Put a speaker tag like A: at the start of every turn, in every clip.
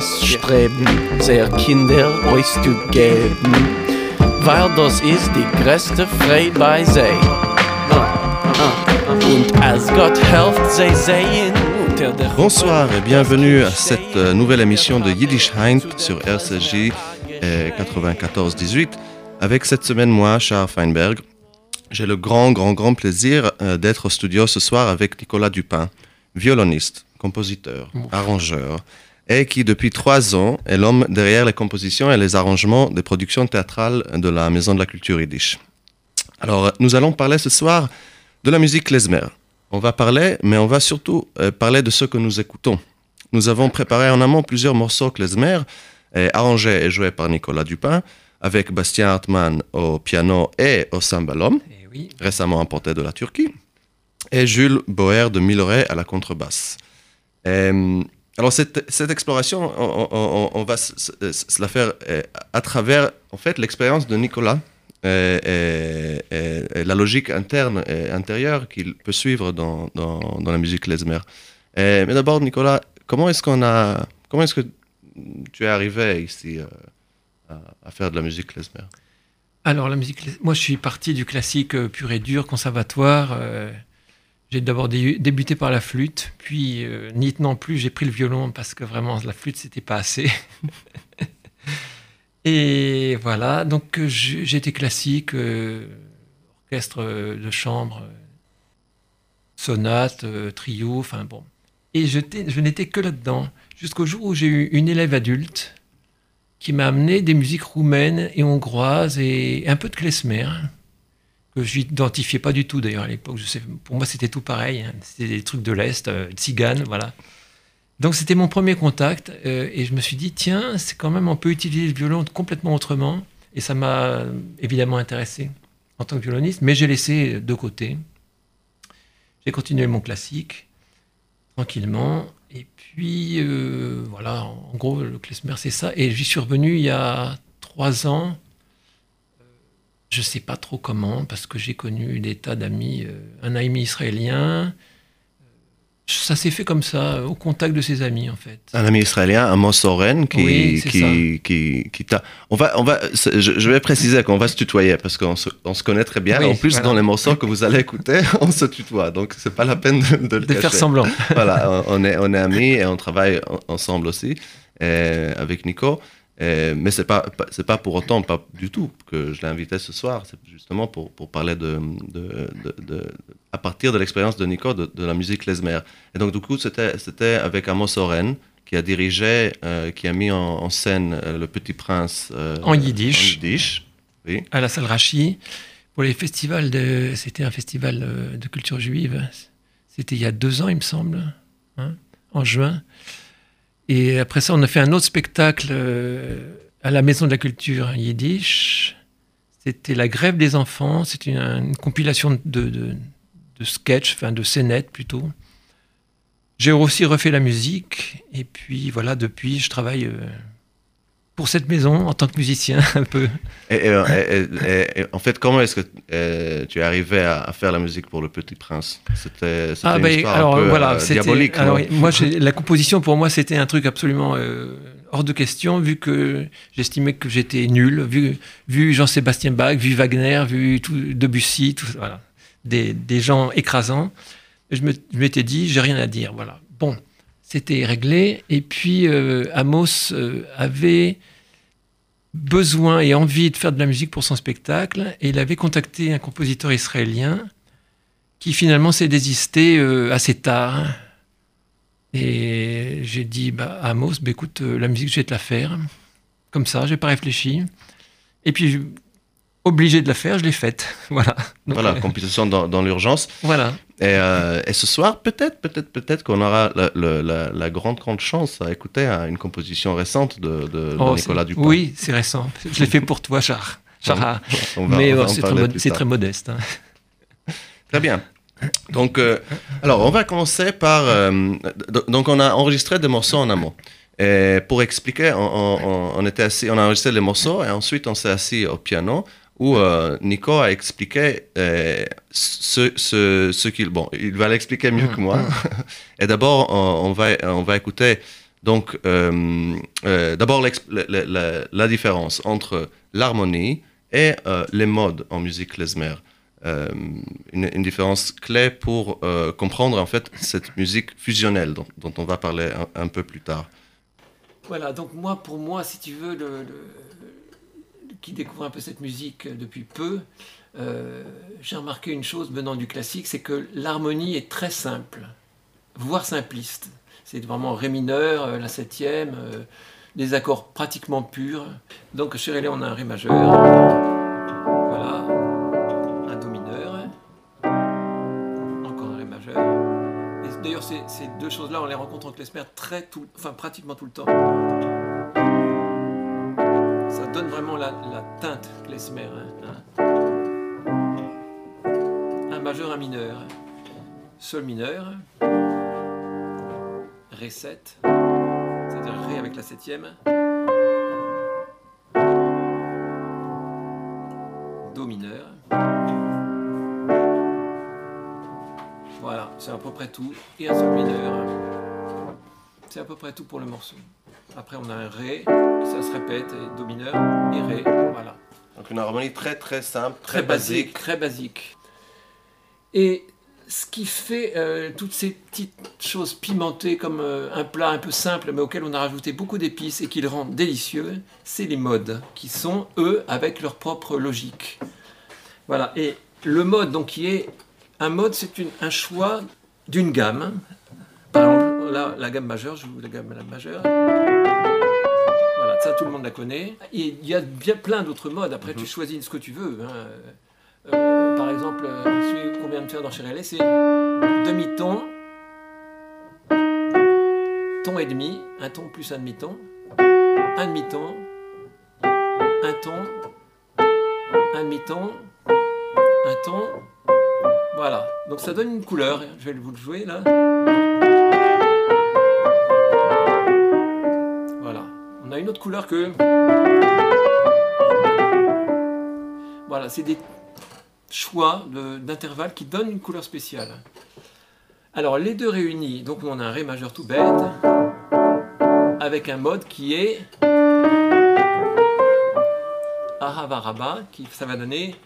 A: Streben, sehr zu geben, weil das ist die bei
B: Bonsoir et bienvenue à cette euh, nouvelle émission de Yiddish Heint sur RCJ euh, 94-18 avec cette semaine moi, Charles Feinberg. J'ai le grand, grand, grand plaisir euh, d'être au studio ce soir avec Nicolas Dupin, violoniste, compositeur, arrangeur, et qui depuis trois ans est l'homme derrière les compositions et les arrangements des productions théâtrales de la Maison de la Culture Yiddish. Alors, nous allons parler ce soir de la musique klezmer. On va parler, mais on va surtout euh, parler de ce que nous écoutons. Nous avons préparé en amont plusieurs morceaux klezmer, arrangés et joués par Nicolas Dupin, avec Bastien Hartmann au piano et au cymbalum,
C: Eh oui.
B: récemment importé de la Turquie, et Jules Boer de Milleray à la contrebasse. Euh, alors cette, exploration, on, va se, la faire euh, à travers en fait l'expérience de Nicolas euh, et, la logique interne et intérieure qu'il peut suivre dans, dans, la musique klezmer. Mais d'abord, Nicolas, comment est-ce qu'on a, comment est-ce que tu es arrivé ici à, faire de la musique klezmer?
C: Alors, la musique, moi, je suis parti du classique pur et dur, conservatoire. J'ai d'abord dé- débuté par la flûte, puis, euh, n'y tenant plus, j'ai pris le violon parce que vraiment, la flûte, c'était pas assez. et voilà, donc, euh, j'étais classique, euh, orchestre euh, de chambre, sonate, trio, enfin bon. Et je, je n'étais que là-dedans, jusqu'au jour où j'ai eu une élève adulte qui m'a amené des musiques roumaines et hongroises et un peu de klezmer que je n'identifiais pas du tout d'ailleurs à l'époque. Pour moi, c'était tout pareil. hein. C'était des trucs de l'Est, euh, tziganes, voilà. Donc, c'était mon premier contact euh, et je me suis dit, tiens, c'est quand même, on peut utiliser le violon complètement autrement. Et ça m'a euh, évidemment intéressé en tant que violoniste, mais j'ai laissé de côté. J'ai continué mon classique tranquillement. Et puis, euh, voilà, en gros, le klezmer, c'est ça. Et j'y suis revenu il y a trois ans. Je ne sais pas trop comment, parce que j'ai connu des tas d'amis, euh, un ami israélien. Ça s'est fait comme ça, au contact de ses amis, en fait.
B: Un ami israélien, Amos Soren, qui,
C: Oui,
B: qui, qui, qui t'a. On va, on va, je, je vais préciser qu'on va se tutoyer parce qu'on se, on se connaît très bien.
C: Oui,
B: en plus,
C: voilà.
B: dans les morceaux que vous allez écouter, on se tutoie. Donc, c'est pas la peine de, de le
C: De faire semblant.
B: voilà, on est, on est amis et on travaille en- ensemble aussi avec Nico. Euh, mais c'est pas, pas- c'est pas pour autant, pas du tout, que je l'ai invité ce soir. C'est justement pour, pour parler de, de, de- de- à partir de l'expérience de Nico de, la musique klezmer. Et donc du coup, c'était, c'était avec Amos Oren qui a dirigé, euh, qui a mis en, en scène euh, le Petit Prince euh,
C: En yiddish.
B: en yiddish. Oui.
C: à la salle Rachi pour les festivals de c'était un festival de culture juive c'était il y a deux ans il me semble hein, en juin et après ça on a fait un autre spectacle euh, à la maison de la culture yiddish. C'était la grève des enfants. C'était une, compilation de, de, de sketchs enfin de scénettes plutôt. J'ai aussi refait la musique. Et puis voilà depuis je travaille euh, pour cette maison en tant que musicien un peu
B: Et, et, en fait, comment est-ce que euh, tu es arrivé à, à faire la musique pour le Petit Prince? C'était,
C: Ah
B: une histoire
C: alors
B: un peu
C: voilà,
B: euh,
C: c'était-
B: diabolique.
C: alors, moi, la composition pour moi c'était un truc absolument euh, hors de question vu que j'estimais que j'étais nul, vu, vu Jean-Sébastien Bach, vu Wagner, vu tout, Debussy, tout, voilà, des, des gens écrasants. Je m'étais dit j'ai rien à dire, voilà. Bon, c'était réglé. Et puis euh, Amos euh, avait besoin et envie de faire de la musique pour son spectacle et il avait contacté un compositeur israélien qui finalement s'est désisté euh, assez tard. Et j'ai dit bah, Amos, bah, écoute, la musique, je vais te la faire. Comme ça, j'ai pas réfléchi. Et puis, obligé de la faire, je l'ai faite. voilà. Donc,
B: Voilà,
C: euh,
B: composition dans, dans l'urgence.
C: voilà.
B: Et, euh, et ce soir, peut-être, peut-être, peut-être qu'on aura la, la- la- la grande, grande chance à écouter une composition récente de, de- de
C: Oh,
B: Nicolas Dupin.
C: Oui, c'est récent. Je l'ai fait pour toi, Char. Mais c'est très, mod- modeste. hein.
B: Très bien. Donc, euh, alors, on va commencer par. donc, on a enregistré des morceaux en amont. Et pour expliquer, on, on- on- on était assis, on a enregistré les morceaux et ensuite on s'est assis au piano où euh, Nico a expliqué euh, ce, ce, ce qu'il. Bon, il va l'expliquer mieux que moi. et d'abord, on, on va, on va écouter Donc, euh, euh, d'abord, la, la- la- la différence entre l'harmonie et euh, les modes en musique klezmer. Euh, une, une différence clé pour euh, comprendre en fait cette musique fusionnelle dont, dont on va parler un, un peu plus tard.
C: Voilà, donc moi, pour moi, si tu veux, le, le- qui découvre un peu cette musique depuis peu, euh, j'ai remarqué une chose venant du classique, c'est que l'harmonie est très simple, voire simpliste. C'est vraiment ré mineur, euh, la septième, euh, des accords pratiquement purs. Donc chez Rélé, on a un ré majeur, voilà, un do mineur, encore un ré majeur. D'ailleurs, ces, deux choses-là, on les rencontre en klezmer très pratiquement tout le temps. La teinte klezmer. hein, hein. Un majeur, un mineur. Sol mineur. Ré 7. C'est-à-dire Ré avec la septième. Do mineur. Voilà, c'est à peu près tout. Et un sol mineur. C'est à peu près tout pour le morceau. Après, on a un Ré, ça se répète, et Do mineur, et Ré. Voilà.
B: Donc une harmonie très très simple,
C: Très basique, très basique. Et ce qui fait euh, toutes ces petites choses pimentées comme euh, un plat un peu simple mais auquel on a rajouté beaucoup d'épices et qui le rendent délicieux, c'est les modes qui sont eux avec leur propre logique. Voilà. Et le mode donc qui est un mode, c'est un choix d'une gamme. Là, la gamme majeure, je joue la gamme majeure. Voilà, ça tout le monde la connaît. Et il y a bien plein d'autres modes. Après, tu choisis ce que tu veux. hein. Euh, par exemple, euh, celui qu'on vient de faire dans Chérélé, c'est demi-ton, ton et demi, un ton plus un demi-ton, un demi-ton, un ton, un demi-ton, un ton. Voilà. Donc ça donne une couleur. Je vais vous le jouer là. On a une autre couleur que. Voilà, c'est des choix d'intervalles qui donnent une couleur spéciale. Alors les deux réunis, donc on a un Ré majeur tout bête, avec un mode qui est Aravaraba, qui ça va donner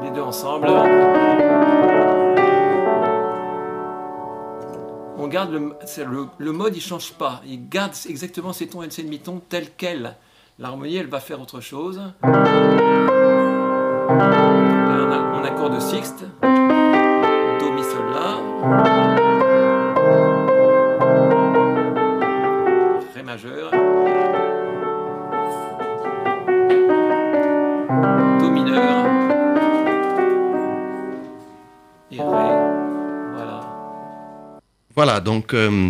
C: les deux ensemble. Garde le, le, mode, il change pas. Il garde exactement ses tons et ses demi-tons tels quels. L'harmonie, elle va faire autre chose. Là, on a un accord de sixte. Do, mi, sol, la. Ré majeur. Voilà,
B: donc euh,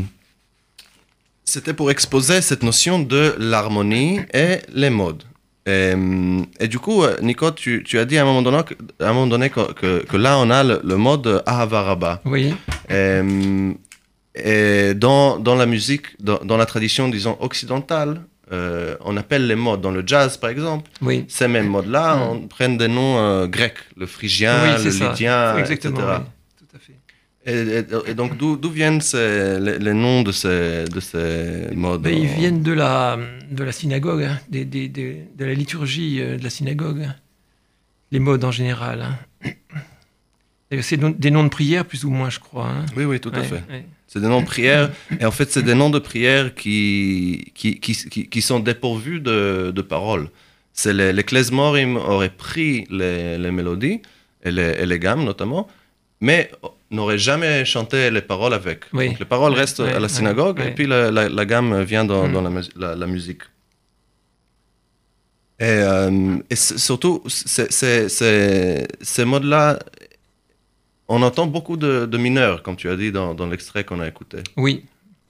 B: c'était pour exposer cette notion de l'harmonie et les modes. Et, euh, et du coup, euh, Nico, tu, tu as dit à un moment donné, que, à un moment donné que, que- que là, on a le, le mode Ahavaraba.
C: Oui.
B: Et, et dans, dans la musique, dans, dans la tradition, disons, occidentale, euh, on appelle les modes. Dans le jazz, par exemple,
C: Oui.
B: ces mêmes modes-là,
C: Mm.
B: on prennent des noms euh, grecs, le phrygien,
C: oui,
B: le
C: ça.
B: lydien,
C: Exactement.
B: etc.
C: oui.
B: Et, et- et donc, d'où viennent ces- les, les noms de ces, de ces modes
C: Ben, ils
B: en-
C: viennent de la, de la synagogue, hein, des, des- des- de la liturgie euh, de la synagogue. Les modes en général. hein. C'est des noms de prière, plus ou moins, je crois. hein.
B: Oui, oui, tout à fait.
C: ouais.
B: C'est des noms de prière. Et en fait, c'est des noms de prière qui, qui, qui, qui, qui sont dépourvus de, de paroles. C'est les, les klezmorim auraient pris les, les mélodies, et les, et les gammes notamment, mais n'auraient jamais chanté les paroles avec.
C: Oui.
B: Donc les paroles restent à la synagogue, et puis la, la, la gamme vient dans,
C: Mm.
B: dans la, mus- la, la musique. Et, euh, et surtout, ces modes-là, on entend beaucoup de, de mineurs, comme tu as dit dans, dans l'extrait qu'on a écouté.
C: Oui,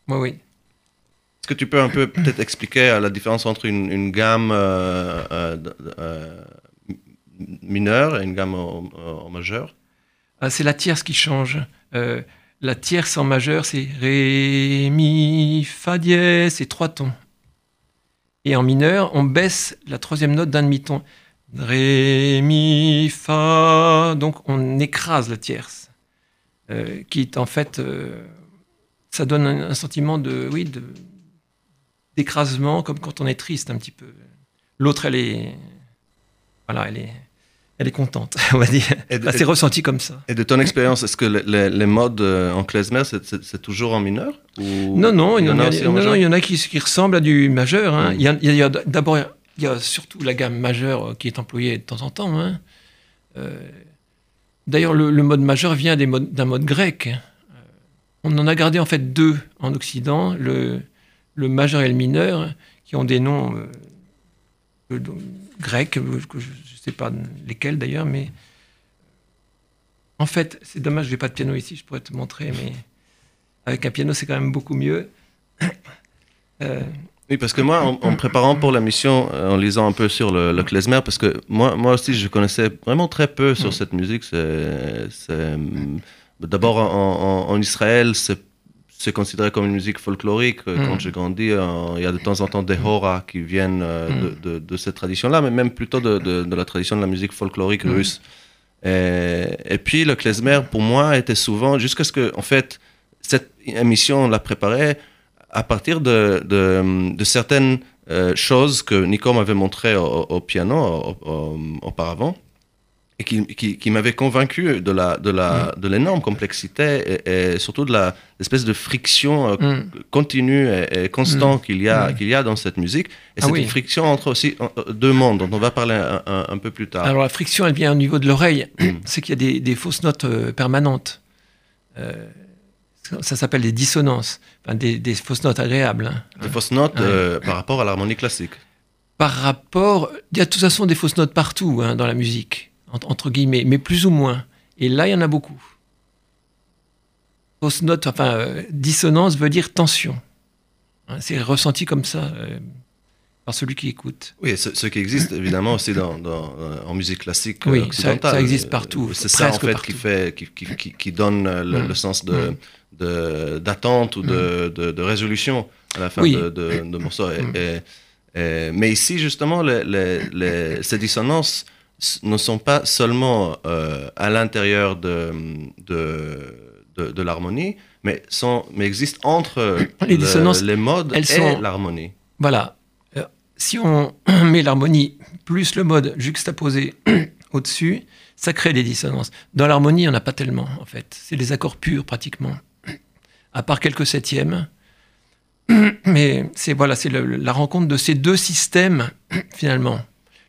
C: oui, oui.
B: Est-ce que tu peux un peu peut-être expliquer la différence entre une, une gamme euh, euh, mineure et une gamme en, en majeur
C: Ah, c'est la tierce qui change. Euh, la tierce en majeur, c'est Ré, Mi, Fa dièse, c'est trois tons. Et en mineur, on baisse la troisième note d'un demi-ton. Ré, Mi, Fa. Donc on écrase la tierce. euh, qui est en fait, euh, ça donne un, sentiment de, oui, de d'écrasement, comme quand on est triste un petit peu. L'autre, elle est, voilà, elle est, elle est contente, on va dire. Enfin, c'est ressenti comme ça.
B: Et de ton expérience, est-ce que le- les, les modes euh, en klezmer, c'est- toujours en mineur ou
C: Non, non, il y en a,
B: en
C: non, il y en a qui, qui ressemblent à du majeur. hein.
B: Mm.
C: Il y a, d'abord, il y a surtout la gamme majeure euh, qui est employée de temps en temps. hein. Euh, D'ailleurs, le, le mode majeur vient d'un mode grec. Euh, On en a gardé en fait deux en Occident, le, le majeur et le mineur, qui ont des noms grecs, que je ne sais pas lesquels d'ailleurs, mais en fait, c'est dommage, je n'ai pas de piano ici, je pourrais te montrer, mais avec un piano, c'est quand même beaucoup mieux. Euh,
B: Oui, parce que moi, en, en me préparant pour la mission, euh, en lisant un peu sur le, le klezmer, parce que moi, moi aussi, je connaissais vraiment très peu sur
C: Mm.
B: cette musique. C'est, d'abord, en, en- en Israël, c'est, c'est considéré comme une musique folklorique. Euh,
C: Mm.
B: Quand j'ai grandi, euh, il y a de temps en temps des horas qui viennent euh,
C: Mm.
B: de, de- de cette tradition-là, mais même plutôt de, la tradition de la musique folklorique
C: Mm.
B: russe. Et, et puis, le klezmer, pour moi, était souvent, jusqu'à ce que, en fait, cette émission, on l'a préparée à partir de, certaines euh, choses que Nico m'avait montrées au, au piano au- au- auparavant et qui, qui, qui m'avaient convaincu de la de la de l'énorme complexité et, et surtout de la l'espèce de friction euh,
C: mm.
B: continue et, et constante qu'il y a
C: Mm.
B: qu'il y a dans cette musique et
C: Ah
B: c'est
C: oui.
B: une friction entre aussi euh, deux mondes dont on va parler un, un- un peu plus tard.
C: Alors la friction, elle vient au niveau de l'oreille. c'est qu'il y a des, des fausses notes euh, permanentes. Euh, ça s'appelle des dissonances, Enfin, des, des fausses notes agréables. hein.
B: des fausses notes par rapport à l'harmonie classique.
C: Par rapport, il y a de toute façon des fausses notes partout hein, dans la musique, entre guillemets, mais plus ou moins. Et là, il y en a beaucoup. Fausse note, enfin, euh, dissonance veut dire tension. Hein, c'est ressenti comme ça euh, par celui qui écoute.
B: Oui, ce, ce qui existe évidemment aussi dans, dans, euh, en musique classique
C: Oui, ça-
B: occidentale.
C: ça existe partout,
B: C'est ça en fait
C: partout.
B: qui fait, qui, qui, qui, qui donne le,
C: Mm.
B: le sens de de- d'attente ou de, de, de résolution à la fin
C: Oui.
B: de, de, morceaux. Et-
C: Mm.
B: et- et- mais ici justement, les, les, les- ces dissonances ne sont pas seulement euh, à l'intérieur de, de, de, de l'harmonie, mais, sont, mais existent entre
C: Les
B: le- les modes
C: elles
B: et
C: sont-
B: l'harmonie.
C: Voilà. Euh, si on met l'harmonie plus le mode juxtaposé au-dessus, ça crée des dissonances. Dans l'harmonie, on n'a pas tellement, en fait. C'est des accords purs, pratiquement. À part quelques septièmes. Mais c'est voilà, c'est la rencontre de ces deux systèmes, finalement.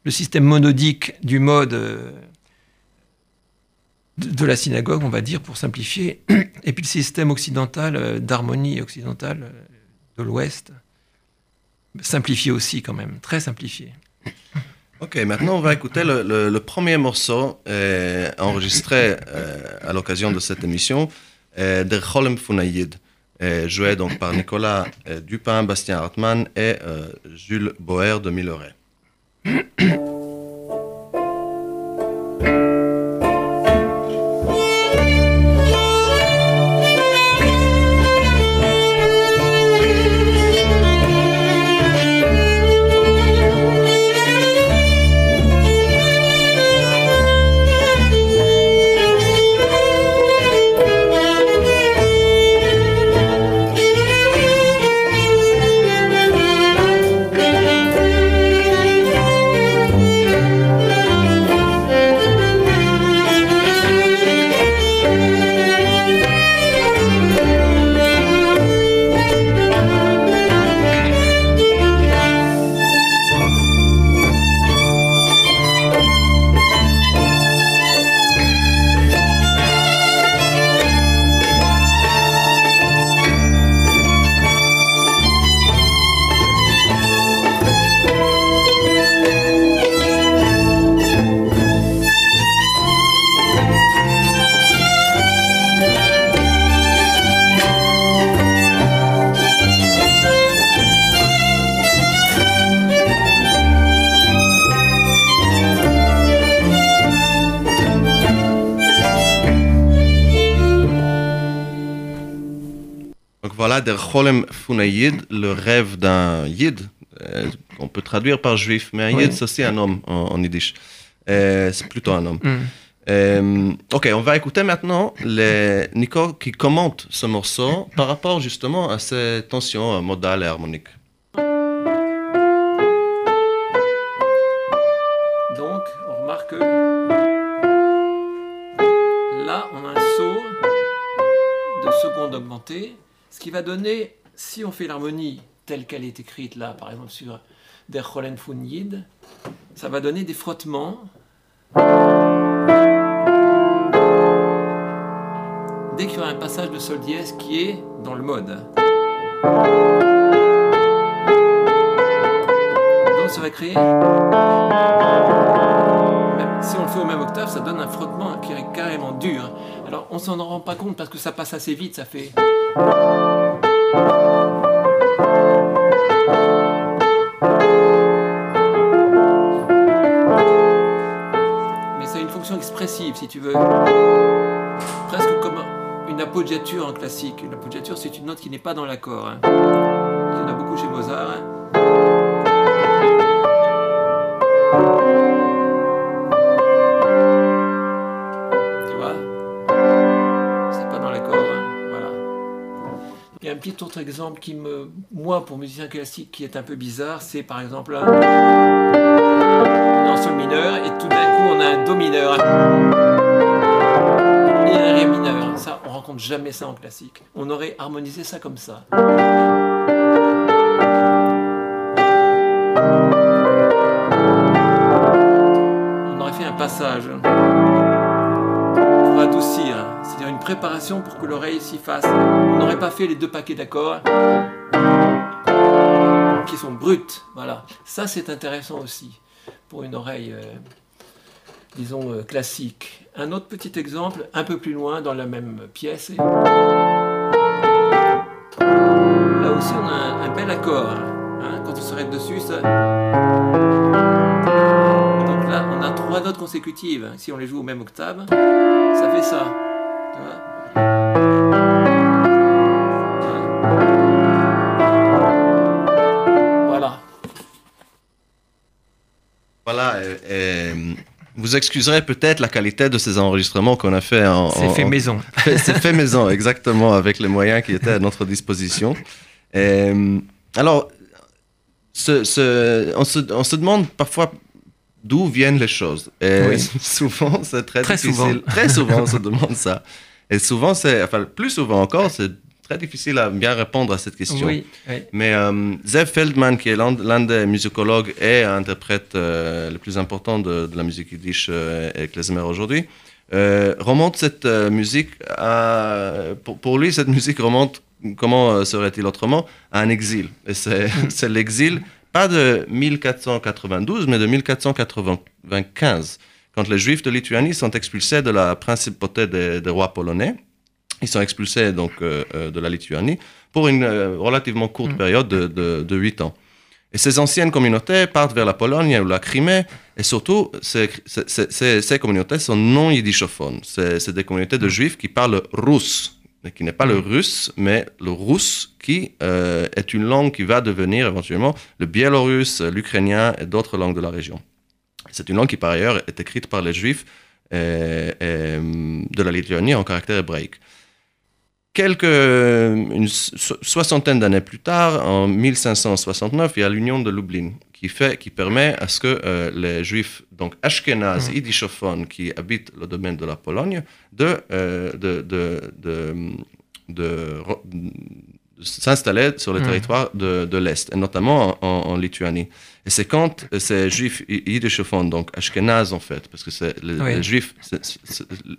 C: Le système monodique du mode euh, de, de la synagogue, on va dire, pour simplifier, et puis le système occidental, euh, d'harmonie occidentale euh, de l'Ouest simplifié aussi quand même, très simplifié.
B: Ok, maintenant on va écouter le, premier morceau enregistré à l'occasion de cette émission, Der Cholem Funayid, euh, joué donc par Nicolas Dupin, Bastien Hartmann et Jules Boer de Milleray. Mm-hmm. Donc voilà, Der Cholem Funayid, le rêve d'un yid, euh, qu'on peut traduire par juif, mais un
C: Oui.
B: yid c'est aussi un homme en, en yiddish. Euh, c'est plutôt un homme.
C: Mm.
B: Euh, ok, on va écouter maintenant les Nico qui commente ce morceau par rapport justement à ces tensions modales et harmoniques.
C: Donc, on remarque que là, on a un saut de seconde augmentée, qui va donner, si on fait l'harmonie telle qu'elle est écrite là, par exemple sur Der Cholen Fun Yid, ça va donner des frottements. Dès qu'il y aura un passage de sol dièse qui est dans le mode. Donc ça va créer si on le fait au même octave, ça donne un frottement qui est carrément dur. Alors on s'en rend pas compte parce que ça passe assez vite, ça fait. Mais ça a une fonction expressive, si tu veux. Presque comme une appoggiature en classique. Une appoggiature, c'est une note qui n'est pas dans l'accord. hein. Il y en a beaucoup chez Mozart. hein. Autre exemple qui me, moi, pour musicien classique, qui est un peu bizarre, c'est par exemple un, on en sol mineur et tout d'un coup on a un do mineur et un ré mineur. Ça, on rencontre jamais ça en classique. On aurait harmonisé ça comme ça. On aurait fait un passage pour que l'oreille s'y fasse. On n'aurait pas fait les deux paquets d'accords qui sont bruts. Voilà. Ça, c'est intéressant aussi pour une oreille, euh, disons, euh, classique. Un autre petit exemple, un peu plus loin dans la même pièce. Là aussi, on a un, bel accord. hein. Quand on s'arrête dessus, ça. Donc là, on a trois notes consécutives. Si on les joue au même octave, ça fait ça. Voilà.
B: Voilà, vous excuserez peut-être la qualité de ces enregistrements qu'on a fait en.
C: C'est fait
B: en-
C: maison.
B: C'est fait maison, exactement, avec les moyens qui étaient à notre disposition. Et, alors, ce- ce- on, se, on se demande parfois d'où viennent les choses. Et
C: Oui.
B: souvent, c'est très,
C: Très
B: difficile.
C: souvent.
B: Très souvent, on se demande ça. Et souvent, c'est, enfin, plus souvent encore, c'est très difficile à bien répondre à cette question.
C: Oui, oui.
B: Mais euh, Zev Feldman, qui est l'un des musicologues et interprète euh, le plus important de, de la musique yiddish euh, et klezmer aujourd'hui, euh, remonte cette euh, musique à... Pour, pour lui, cette musique remonte, comment euh, serait-il autrement, à un exil. Et c'est c'est l'exil, pas de 1492, mais de 1495, quand les Juifs de Lituanie sont expulsés de la principauté des, des rois polonais. Ils sont expulsés donc euh, euh, de la Lituanie pour une euh, relativement courte
C: Mm.
B: période de, de, de 8 ans. Et ces anciennes communautés partent vers la Pologne ou la Crimée, et surtout, ces, ces- ces- ces- ces communautés sont non yiddishophones. C'est des communautés de juifs qui parlent russe, qui n'est pas le russe, mais le russe, qui euh, est une langue qui va devenir éventuellement le biélorusse, l'ukrainien et d'autres langues de la région. C'est une langue qui, par ailleurs, est écrite par les juifs euh, euh, de la Lituanie en caractère hébraïque. Quelques, une so- soixantaine d'années plus tard, en 1569, il y a l'union de Lublin qui, fait, qui permet à ce que euh, les juifs, donc ashkénazes,
C: Mhm.
B: yiddishophones, qui habitent le domaine de la Pologne, de, s'installer sur le
C: Mhm.
B: territoire de, de l'Est, et notamment en, en- en Lituanie. Et c'est quand euh, ces juifs yiddishophones, donc ashkénazes en fait, parce que c'est les,
C: Oui.
B: les juifs,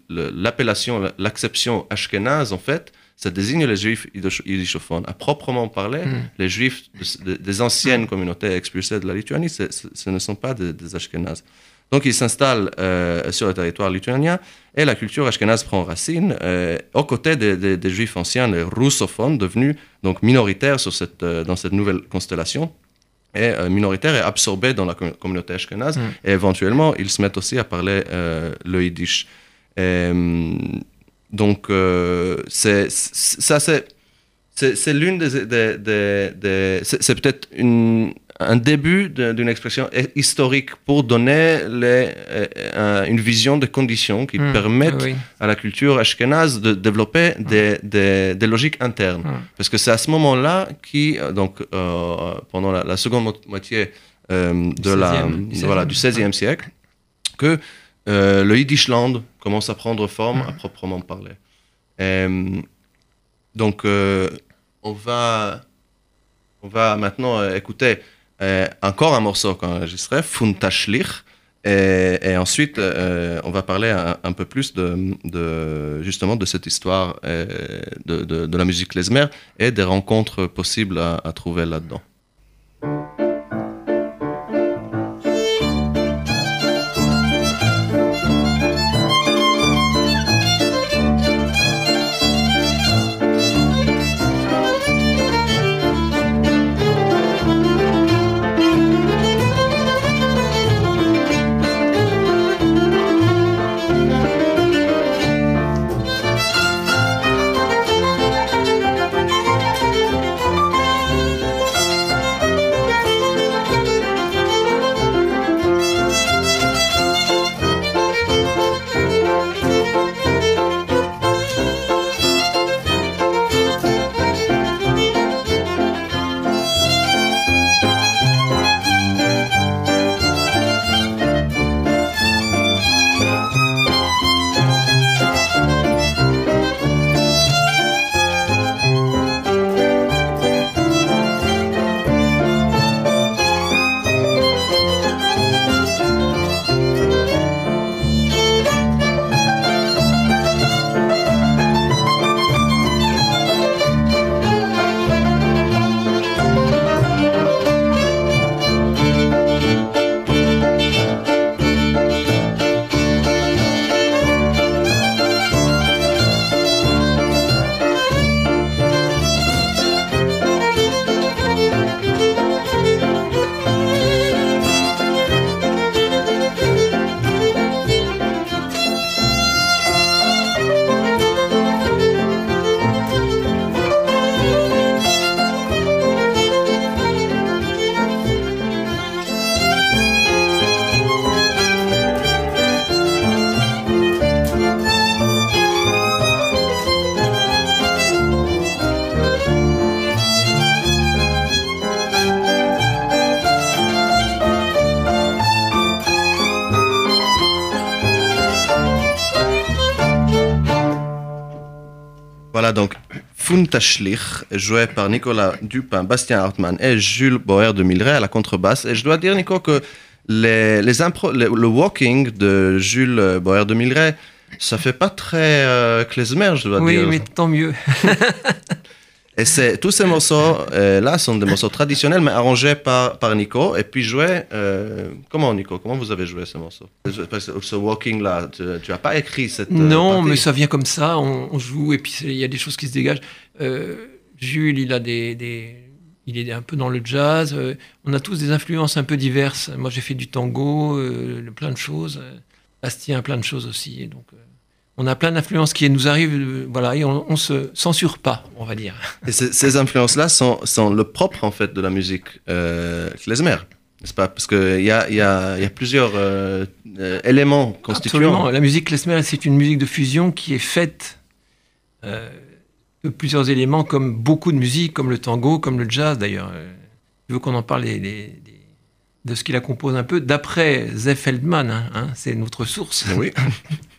B: l'appellation, l'acception ashkénaze en fait, ça désigne les juifs yiddish- yiddishophones. À proprement parler,
C: Mm.
B: les juifs de- de- des anciennes communautés expulsées de la Lituanie, ce ne sont pas des, des ashkénazes. Donc ils s'installent euh, sur le territoire lituanien et la culture ashkénaze prend racine euh, aux côtés des, des- des juifs anciens, les russophones, devenus donc minoritaires sur cette, euh, dans cette nouvelle constellation et euh, minoritaires et absorbés dans la com- communauté ashkénaze.
C: Mm.
B: Et éventuellement, ils se mettent aussi à parler euh, le yiddish. Et, hum, donc, euh, c'est, ça, c'est, l'une des. des, des- c'est peut-être une, un début d'une expression hi- historique pour donner les, euh, euh, une vision des conditions qui
C: Hmm,
B: permettent
C: oui,
B: à la culture ashkénaze de développer des, des- des logiques internes.
C: Hmm.
B: Parce que c'est à ce moment-là qui, euh, donc, euh, pendant la, la seconde mo- moitié euh, de la,
C: 16e, du
B: voilà,
C: 16e,
B: du XVIe siècle, que le Yiddishland commence à prendre forme
C: Hmm.
B: à proprement parler. Donc, on, va, on va maintenant écouter euh, encore un morceau qu'on a enregistré, Funtashlich. Et, ensuite, euh, on va parler un, peu plus de, justement de cette histoire euh, de, de- la musique klezmer et des rencontres possibles à trouver là-dedans. Funtashlich, joué par Nicolas Dupin, Bastien Hartmann et Jules Boer de Milray à la contrebasse. Et je dois dire, Nico, que les, les impro- le, le walking de Jules Boer de Milray, ça fait pas très euh, klezmer, je dois
C: Oui,
B: dire.
C: mais tant mieux.
B: Et c'est, tous ces morceaux euh, là sont des morceaux traditionnels, mais arrangés par, par Nico et puis joués. euh, comment, Nico Comment vous avez joué ces morceaux Ce walking-là, tu n'as pas écrit cette. euh,
C: Non,
B: partie?
C: mais ça vient comme ça, on, on joue et puis il y a des choses qui se dégagent. Euh, Jules, il a des, des- il est un peu dans le jazz. on a tous des influences un peu diverses. Moi, j'ai fait du tango, plein de choses. Bastien, plein de choses aussi. Et donc, on a plein d'influences qui nous arrivent, euh, voilà, et on, on se censure pas, on va dire.
B: Et ces, ces influences-là sont, sont le propre en fait de la musique euh, klezmer, n'est-ce pas? Parce qu'il y a, y, y plusieurs euh, euh, éléments constituants.
C: Absolument. La musique klezmer, c'est une musique de fusion qui est faite euh, de plusieurs éléments, comme beaucoup de musique, comme le tango, comme le jazz d'ailleurs. Je veux qu'on en parle de ce qui la compose un peu, d'après Zef Feldman, hein, hein, c'est notre source.
B: Oui.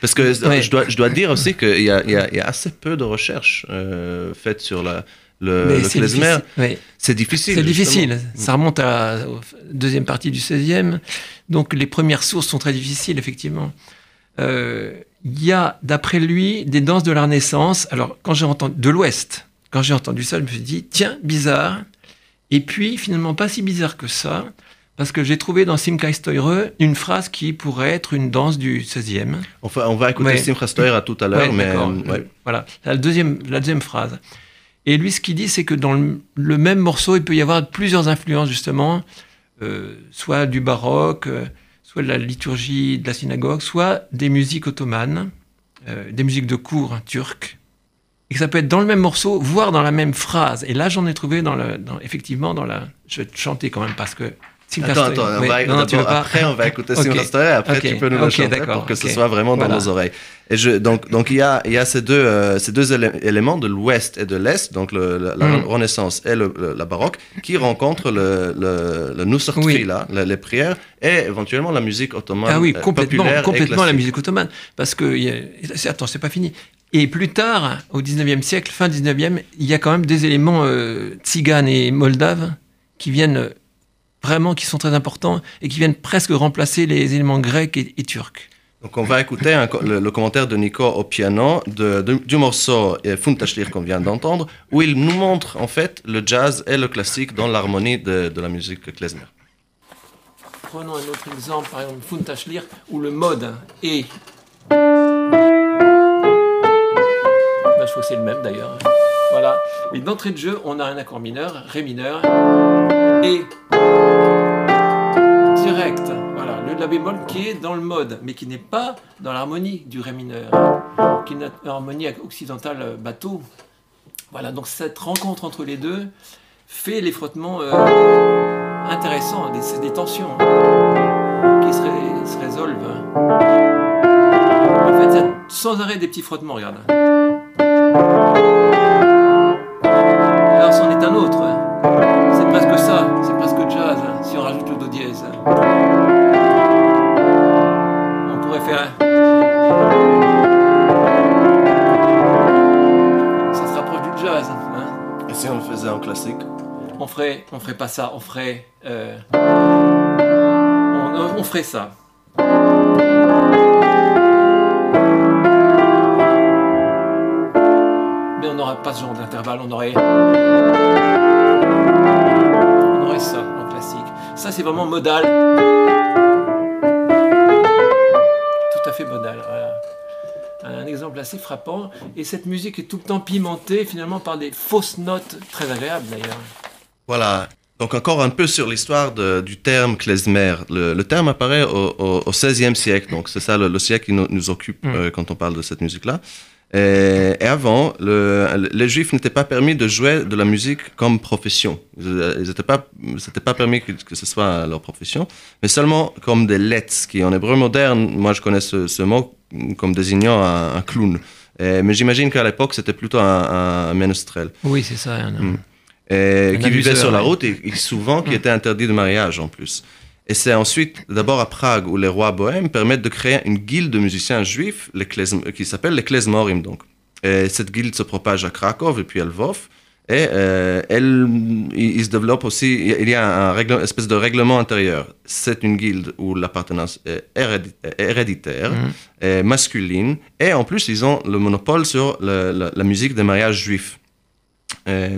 B: Parce que je, dois, je dois dire aussi qu'il y a, il y, a, il y a assez peu de recherches euh, faites sur la, le, le
C: c'est
B: klezmer.
C: difficile.
B: C'est difficile.
C: Ça remonte à la deuxième partie du 16e. Donc les premières sources sont très difficiles, effectivement. Euh, Il y a, d'après lui, des danses de la Renaissance. Alors, quand j'ai entendu de l'Ouest, quand j'ai entendu ça, je me suis dit, tiens, bizarre. Et puis, finalement, pas si bizarre que ça, parce que j'ai trouvé dans Simkai Steurer une phrase qui pourrait être une danse du 16e.
B: Enfin, on va écouter
C: Ouais.
B: Simcha Steuer à tout à l'heure,
C: Ouais,
B: mais euh, ouais.
C: Voilà, la deuxième, la deuxième phrase. Et lui, ce qu'il dit, c'est que dans le, le même morceau, il peut y avoir plusieurs influences, justement, euh, soit du baroque, euh, soit de la liturgie de la synagogue, soit des musiques ottomanes, euh, des musiques de cour turques. et que ça peut être dans le même morceau, voire dans la même phrase. Et là, j'en ai trouvé dans, effectivement dans la. Je vais te chanter quand même parce que.
B: Attends, attends, on va, non, non, après on va écouter okay. Simple Story, après okay. tu peux nous le okay, chanter pour que ce soit vraiment dans nos oreilles. Et je, donc, donc il y a, il y a ces deux, euh, ces deux éléments de l'Ouest et de l'Est, donc le, la, la mm. Renaissance et le, le, la baroque, qui rencontrent le, le, le Nusrat oui. là, les, prières, et éventuellement la musique ottomane.
C: Ah oui, complètement,
B: populaire
C: complètement
B: et
C: la musique ottomane, parce que y a, attends, c'est pas fini. Et plus tard, au 19e siècle, fin 19e, il y a quand même des éléments euh, tziganes et moldaves qui viennent vraiment, qui sont très importants et qui viennent presque remplacer les éléments grecs et, et turcs.
B: Donc on va écouter un, le, le, commentaire de Nico au piano de, de, du morceau Funtashlir qu'on vient d'entendre, où il nous montre en fait le jazz et le classique dans l'harmonie de, de, la musique klezmer.
C: Prenons un autre exemple, par exemple Funtashlir, où le mode est ben, je crois que c'est le même d'ailleurs. Voilà. Mais d'entrée de jeu, on a un accord mineur, Ré mineur, et direct. Voilà, le La bémol qui est dans le mode, mais qui n'est pas dans l'harmonie du Ré mineur, qui est une harmonie occidentale bateau. Voilà, donc cette rencontre entre les deux fait les frottements euh, intéressants, des, des tensions qui se, se résolvent. En fait, il y a sans arrêt des petits frottements, regarde. On ferait pas ça, on ferait. Euh, on, on ferait ça. pas ce genre d'intervalle, on aurait. On aurait ça en classique. Ça, c'est vraiment modal. Tout à fait modal. Un exemple assez frappant. Et cette musique est tout le temps pimentée finalement par des fausses notes très agréables d'ailleurs.
B: Voilà. Donc encore un peu sur l'histoire du terme klezmer. Le, le, terme apparaît au, XVIe siècle, donc c'est ça le, le, siècle qui nous, nous occupe mm. euh, quand on parle de cette musique-là. Et, et, avant, le, les Juifs n'étaient pas permis de jouer de la musique comme profession. Ils n'étaient pas, c'était pas permis que, que, ce soit leur profession, mais seulement comme des lettres, qui en hébreu moderne, moi je connais ce, ce mot comme désignant un, un clown. Et, mais j'imagine qu'à l'époque c'était plutôt un, un ménestrel.
C: Oui, c'est ça. Un,
B: mm. Et, qui vivait sur la route et, et souvent qui mm. était interdit de mariage en plus. Et c'est ensuite, d'abord à Prague, où les rois bohèmes permettent de créer une guilde de musiciens juifs les qui s'appelle les klezmorim. Donc. Et cette guilde se propage à Krakow et puis à Lvov. Et euh, elle, il, se développe aussi, il y a un règle, une espèce de règlement intérieur. C'est une guilde où l'appartenance est héréditaire, mmh. est masculine, et en plus, ils ont le monopole sur le, la, la, musique des mariages juifs. Et,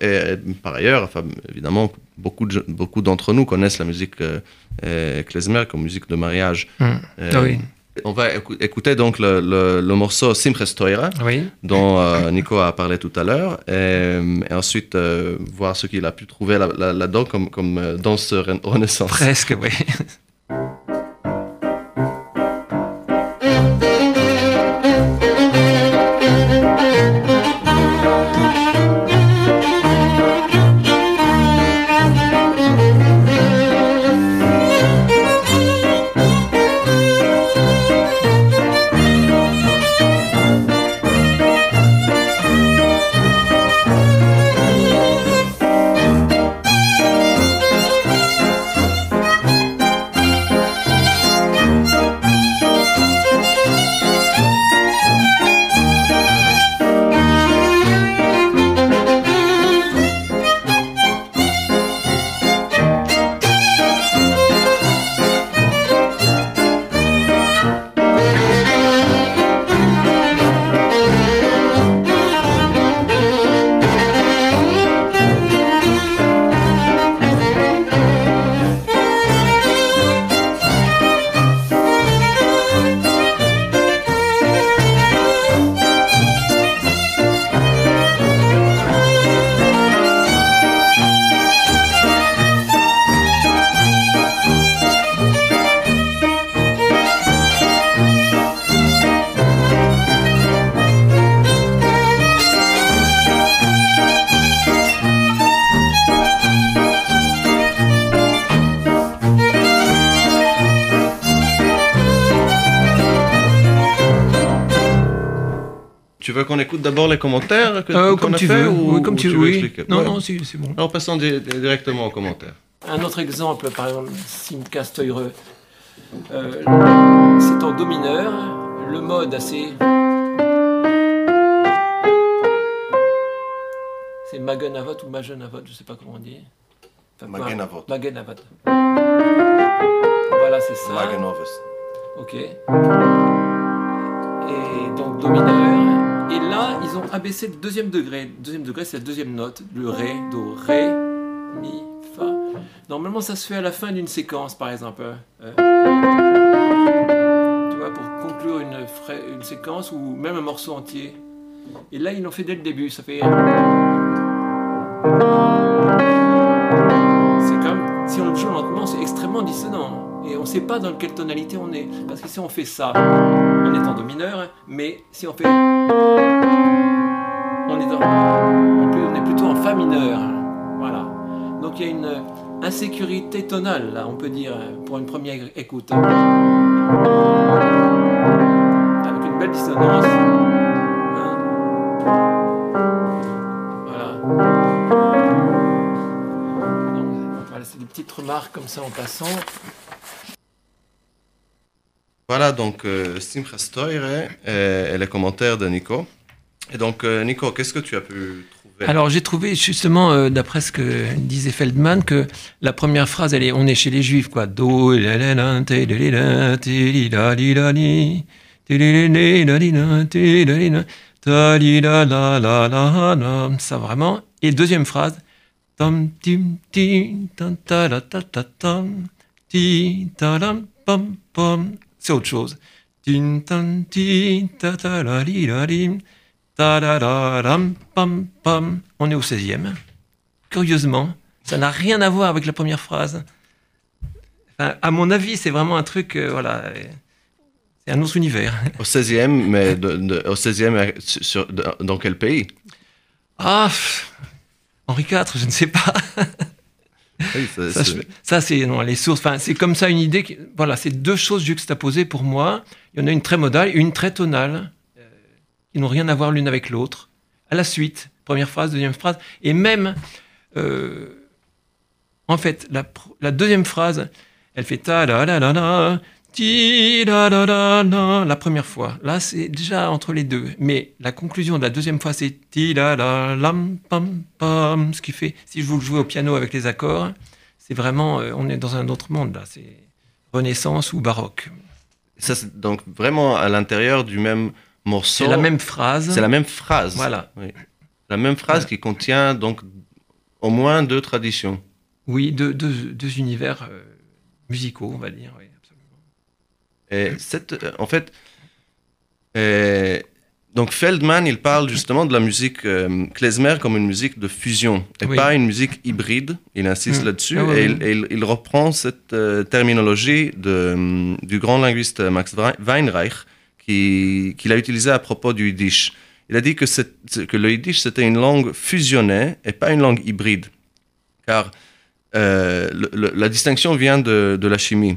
B: et, par ailleurs, enfin, évidemment, beaucoup, de, beaucoup d'entre nous connaissent la musique euh, klezmer comme musique de mariage.
C: Mmh. Euh, ah oui.
B: On va écouter donc le, le, le morceau Teure,
C: oui.
B: dont euh, Nico a parlé tout à l'heure, et, et, ensuite euh, voir ce qu'il a pu trouver là-dedans là, là comme, comme danse renaissance.
C: Presque, oui.
B: qu'on écoute d'abord les commentaires que,
C: Euh,
B: qu'on
C: comme
B: a
C: tu
B: fait,
C: veux,
B: ou,
C: oui, comme
B: ou
C: tu
B: veux
C: veux. oui.
B: expliquer
C: Non,
B: Ouais.
C: non, c'est c'est bon.
B: Alors passons di- directement aux commentaires.
C: Un autre exemple, par exemple, Sim Casteureux. Euh, c'est en Do mineur, le mode assez. C'est Magenavot ou Magenavot, je sais pas comment on dit. Enfin,
B: Magenavot.
C: Magenavot. Voilà, c'est ça. Ok. Et donc Do mineur. Et là, ils ont abaissé le deuxième degré. Le deuxième degré, c'est la deuxième note. Le Ré, Do, Ré, Mi, Fa. Normalement, ça se fait à la fin d'une séquence, par exemple. Euh, tu vois, pour conclure une, une séquence ou même un morceau entier. Et là, ils l'ont fait dès le début. Ça fait. Extrêmement dissonant. Et on ne sait pas dans quelle tonalité on est. Parce que si on fait ça, on est en do mineur, mais si on fait. On est, dans, on est plutôt en fa mineur. Voilà. Donc il y a une insécurité tonale, là, on peut dire, pour une première écoute. Comme ça en passant.
B: Voilà donc euh, Simcha Stoire et, et les commentaires de Nico. Et donc euh, Nico, qu'est-ce que tu as pu trouver?
C: Alors j'ai trouvé justement, euh, d'après ce que disait Feldman, que la première phrase, elle est, on est chez les juifs, quoi. Do, ça vraiment. Et deuxième phrase, tam, tim, tam, ta, la, ta, ta, tam, ti, ta, pam, pam. C'est autre chose. Tin, tan, ti, ta, ta, la, li, la, li. Ta-da-da-dam, pam, pam. On est au 16e. Curieusement, ça n'a rien à voir avec la première phrase. Enfin, à mon avis, c'est vraiment un truc, euh, voilà, c'est un autre univers.
B: Au 16e, mais de- de- au 16e, euh, sur- sur- de- dans quel pays?
C: Ah, pff, Henri IV, je ne sais pas.
B: Oui, ça-
C: Ça,
B: c'est-
C: je- ça, c'est non, les sources. Enfin, c'est comme ça une idée. qui- voilà, c'est deux choses juxtaposées pour moi. Il y en a une très modale et une très tonale, euh, qui n'ont rien à voir l'une avec l'autre. À la suite, première phrase, deuxième phrase, et même, euh, en fait, la, la deuxième phrase, elle fait ta la la la la. La première fois. Là, c'est déjà entre les deux. Mais la conclusion de la deuxième fois, c'est. Ce qui fait, si je vous le jouez au piano avec les accords, c'est vraiment, euh, on est dans un autre monde là. C'est Renaissance ou baroque.
B: ça, c'est donc vraiment à l'intérieur du même morceau.
C: C'est la même phrase.
B: C'est la même phrase.
C: Voilà.
B: Oui. La même phrase qui contient donc au moins deux traditions.
C: Oui, deux, deux, deux univers euh, musicaux, on va dire. Oui.
B: Et cette, euh, en fait, euh, donc Feldman, il parle justement de la musique euh, klezmer comme une musique de fusion et
C: Oui.
B: pas une musique hybride. Il insiste
C: Mm.
B: là-dessus
C: Ah
B: et, il, et il- il reprend cette euh, terminologie de, du grand linguiste Max Wei- Weinreich qui- qu'il a utilisé à propos du yiddish. Il a dit que, le yiddish c'était une langue fusionnée et pas une langue hybride. Car euh, le- le- la distinction vient de, de la chimie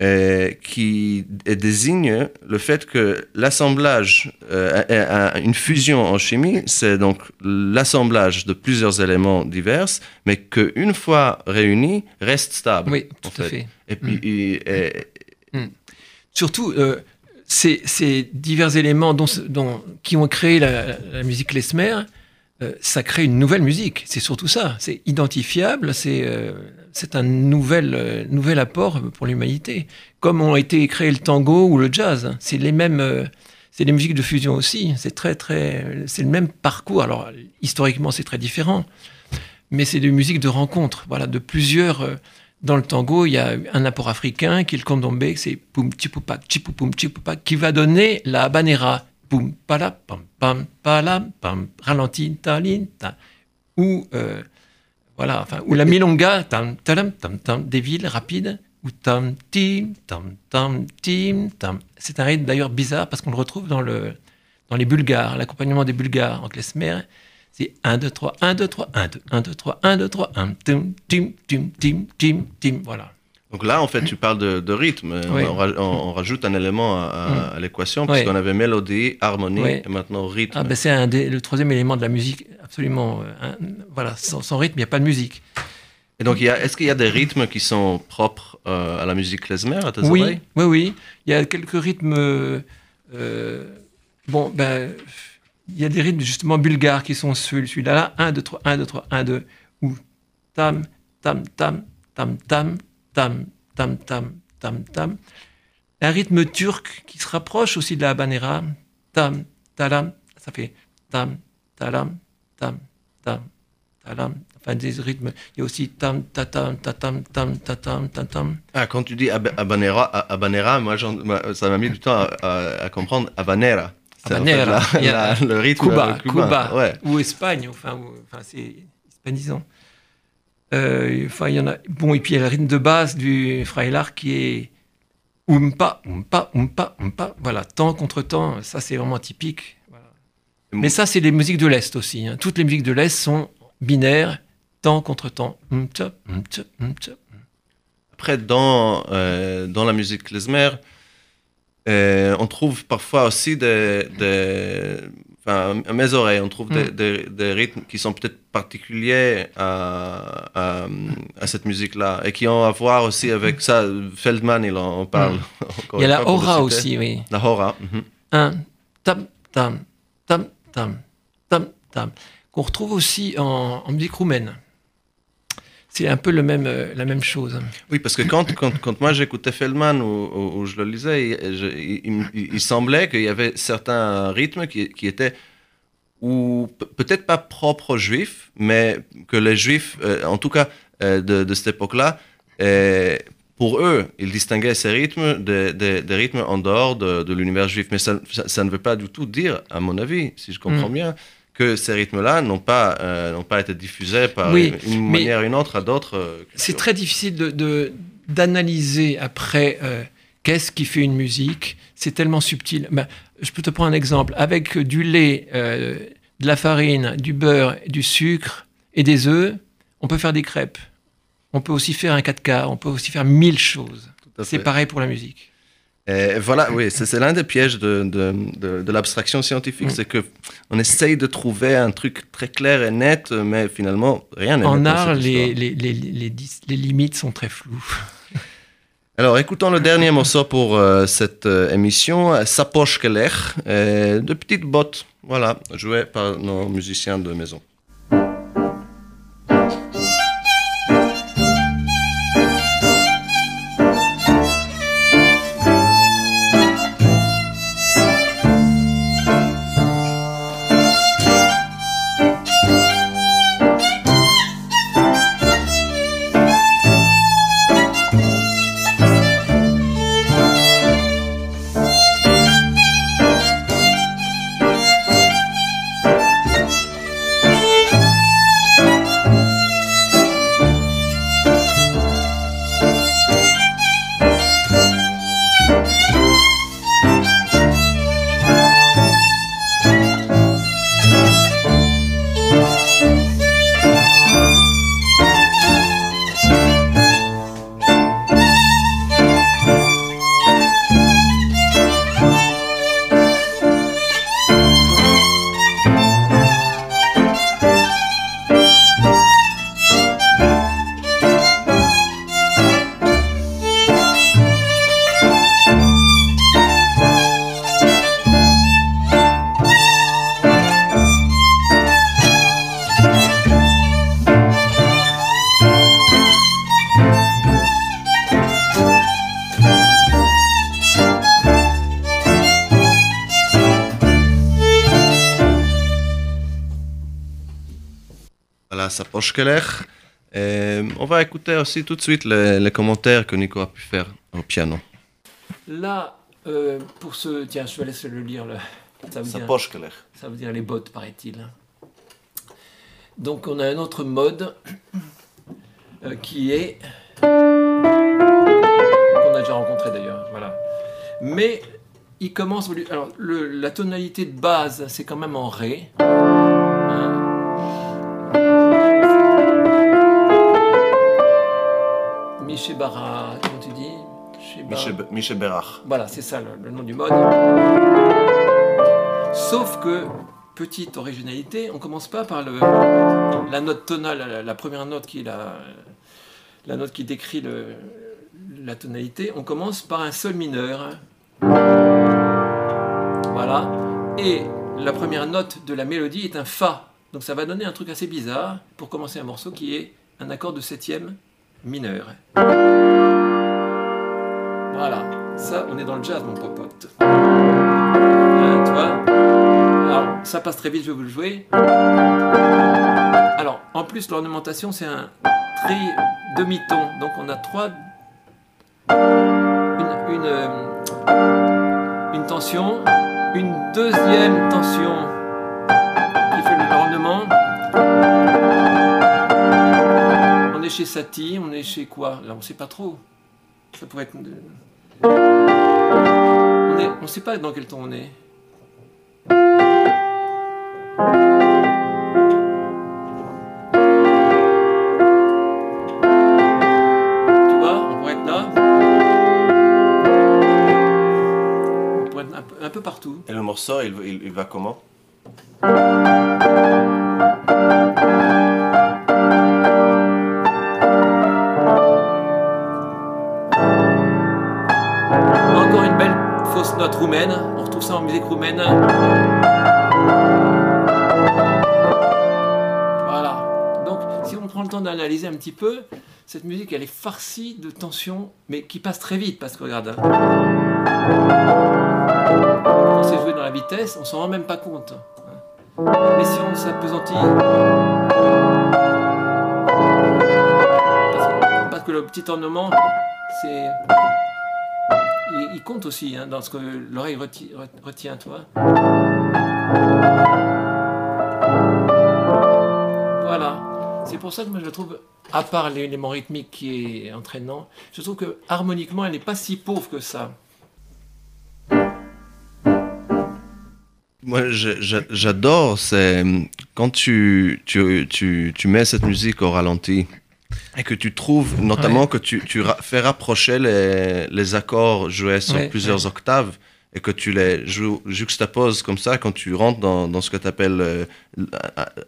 B: euh, qui et désigne le fait que l'assemblage, euh, un- un- une fusion en chimie, c'est donc l'assemblage de plusieurs éléments divers, mais qu'une fois réunis, reste stable.
C: Oui, tout à fait.
B: Et puis, et- et-
C: Surtout, euh, ces, ces divers éléments dont, dont- qui ont créé la, la musique klezmer, euh, ça crée une nouvelle musique. C'est surtout ça. C'est identifiable. C'est euh, c'est un nouvel, euh, nouvel apport pour l'humanité. Comme ont été créés le tango ou le jazz. C'est les mêmes. euh, c'est des musiques de fusion aussi. C'est très très. C'est le même parcours. Alors historiquement, c'est très différent, mais c'est des musiques de rencontre. Voilà, de plusieurs. euh, dans le tango, il y a un apport africain qui est le candombe, c'est poum chipupac chipoupum chipupac qui va donner la habanera poum pala pam pam pala pam ralenti talin ta ou euh, voilà enfin ou la milonga tam talam tam tam des villes rapides ou tam tim tam tam tim tam. C'est un rythme d'ailleurs bizarre parce qu'on le retrouve dans le dans les bulgares. L'accompagnement des bulgares en klezmer c'est 1, 2, 3, 1, 2, 3, 1, 2, 1, 2, 3, 1, 2, 3, 1, tim, tim, tim, tim, tim, voilà.
B: Donc là, en fait, tu parles de, de rythme.
C: Oui.
B: On, on- rajoute un élément à, à-
C: Mm.
B: à l'équation,
C: Oui.
B: puisqu'on avait mélodie, harmonie,
C: Oui.
B: et maintenant rythme.
C: Ah, ben, c'est le troisième élément de la musique, absolument. euh, voilà, sans, sans rythme, il n'y a pas de musique.
B: Et donc, est-ce qu'il y a des rythmes qui sont propres euh, à la musique klezmer, à tes
C: Oui,
B: oreilles?
C: oui, oui. Il y a quelques rythmes. euh, euh, bon, ben, il y a des rythmes justement bulgares qui sont celui- celui-là, là, 1, 2, 3, 1, 2, 3, 1, 2, ou tam, tam, tam, tam, tam, tam, tam, tam, tam, tam. Un rythme turc qui se rapproche aussi de la habanera, tam, talam, ça fait tam, talam, tam, tam, talam. Enfin, des rythmes. Il y a aussi tam, tatam, tatam, tam, tatam, tatam.
B: Ah, quand tu dis ab- habanera, habanera moi, ça m'a mis du temps à, à- à comprendre habanera. C'est en fait
C: Habanera.
B: le rythme
C: Cuba. Cuba,
B: Ouais.
C: ou Espagne, enfin, ou- enfin c'est hispanisant. Euh. Bon, et puis il y a le rythme de base du Freilar qui est umpa, umpa, umpa, umpa. Voilà, temps contre temps, ça c'est vraiment typique. Mais ça, c'est les musiques de l'Est aussi. hein. Toutes les musiques de l'Est sont binaires, temps contre temps.
B: Après, dans, euh, dans la musique klezmer, euh, on trouve parfois aussi des- enfin, à mes oreilles, on trouve des,
C: Mm.
B: des- des rythmes qui sont peut-être particuliers à, à, à cette musique-là et qui ont à voir aussi avec ça. Feldman, il en, parle.
C: Mm. Il y a la aura aussi, oui.
B: La hora. mhm.
C: un tam tam tam tam tam tam qu'on retrouve aussi en, en musique roumaine. C'est un peu le même, euh, la même chose.
B: Oui, parce que quand, quand, quand moi j'écoutais Feldman ou, je le lisais, il, je- il- il- il- il semblait qu'il y avait certains rythmes qui, qui étaient ou pe- peut-être pas propres aux juifs, mais que les juifs, euh, en tout cas euh, de, de cette époque-là, euh, pour eux, ils distinguaient ces rythmes des, des- des rythmes en dehors de, de l'univers juif. Mais ça, ça- ça ne veut pas du tout dire, à mon avis, si je comprends
C: Mm.
B: bien, que ces rythmes-là n'ont pas, euh, n'ont pas été diffusés par
C: Oui,
B: une manière ou une autre à d'autres. euh,
C: C'est très difficile de- d'analyser après euh, qu'est-ce qui fait une musique. C'est tellement subtil. Ben, je peux te prendre un exemple. Avec du lait, euh, de la farine, du beurre, du sucre et des œufs, on peut faire des crêpes. On peut aussi faire un 4K. On peut aussi faire mille choses. C'est pareil pour la musique.
B: Et voilà, oui, c'est l'un des pièges de, de, de, de l'abstraction scientifique,
C: Mm.
B: c'est que on essaye de trouver un truc très clair et net, mais finalement, rien n'est net
C: En
B: dans
C: art, les, limites sont très floues.
B: Alors, écoutons le dernier morceau pour euh, cette euh, émission, euh, Sapoche Keller, euh, de petites bottes, voilà, joué par nos musiciens de maison. Keller. Et on va écouter aussi tout de suite les, les commentaires que Nico a pu faire au piano.
C: Là, euh, pour ce. Tiens, je te laisse le lire. Le... Ça, veut dire, ça veut dire les bottes, paraît-il. Donc, on a un autre mode euh, qui est. qu'on a déjà rencontré d'ailleurs. Voilà. Mais il commence. Alors, le- la tonalité de base, c'est quand même en Ré.
B: Michel Berach.
C: Voilà, c'est ça le, le nom du mode. Sauf que, petite originalité, on commence pas par le, la note tonale, la, la première note qui est la, la note qui décrit le, la tonalité, on commence par un sol mineur. Voilà. Et la première note de la mélodie est un Fa. Donc ça va donner un truc assez bizarre pour commencer un morceau qui est un accord de septième mineur. Voilà. Ça, on est dans le jazz, mon popote. Vois Alors, ça passe très vite, je vais vous le jouer. Alors, en plus, l'ornementation, c'est un tri demi-ton. Donc, on a trois. Une, une, euh, une tension, une deuxième tension qui fait l'ornement. Est chez Satie, on est chez quoi? Là, on sait pas trop. Ça pourrait être. On est, on sait pas dans quel ton on est. Tu vois, on pourrait être là. On pourrait être un peu, partout.
B: Et le morceau, il va comment?
C: Petit peu, cette musique, elle est farcie de tensions, mais qui passe très vite. Parce que regarde, hein. quand c'est joué dans la vitesse, on s'en rend même pas compte. hein. Mais si on s'apesantit. Parce que, le petit ornement, c'est il, compte aussi hein, dans ce que l'oreille reti- re- retient, toi. Pour ça que moi je trouve, à part l'élément rythmique qui est entraînant, je trouve que harmoniquement elle n'est pas si pauvre que ça.
B: Moi, j'adore, c'est quand tu, tu, tu, tu mets cette musique au ralenti et que tu trouves, notamment que tu, tu ra- fais rapprocher les, les accords joués sur
C: Ouais,
B: plusieurs
C: ouais.
B: octaves et que tu les juxtaposes comme ça quand tu rentres dans, dans ce que tu appelles